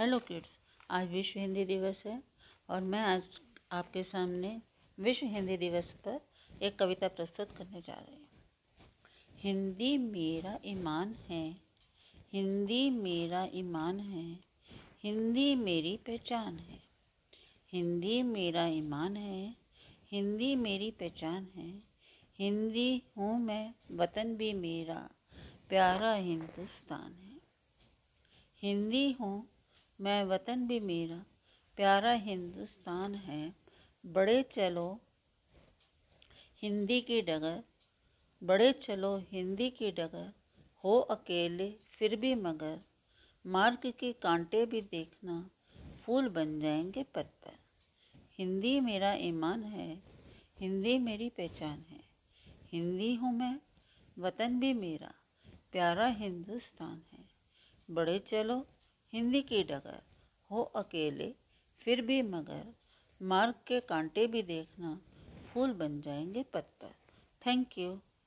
Hello kids आज विश्व हिंदी दिवस है और मैं आज आपके सामने विश्व हिंदी दिवस पर एक कविता प्रस्तुत करने जा रही हूँ। हिंदी मेरा ईमान है, हिंदी मेरा ईमान है, हिंदी मेरी पहचान है, हिंदी मेरा ईमान है, हिंदी मेरी पहचान है, हिंदी हूँ मैं, वतन भी मेरा, प्यारा हिंदुस्तान है, हिंदी हूँ मैं वतन भी मेरा, प्यारा हिंदुस्तान है। बड़े चलो हिंदी की डगर, बड़े चलो हिंदी की डगर, हो अकेले फिर भी मगर। मार्ग के कांटे भी देखना, फूल बन जाएँगे पत पर हिंदी मेरा ईमान है, हिंदी मेरी पहचान है। हिंदी हूँ मैं, वतन भी मेरा, प्यारा हिंदुस्तान है। बड़े चलो हिंदी की डगर, हो अकेले, फिर भी मगर, मार्ग के कांटे भी देखना, फूल बन जाएँगे पत पर थैंक यू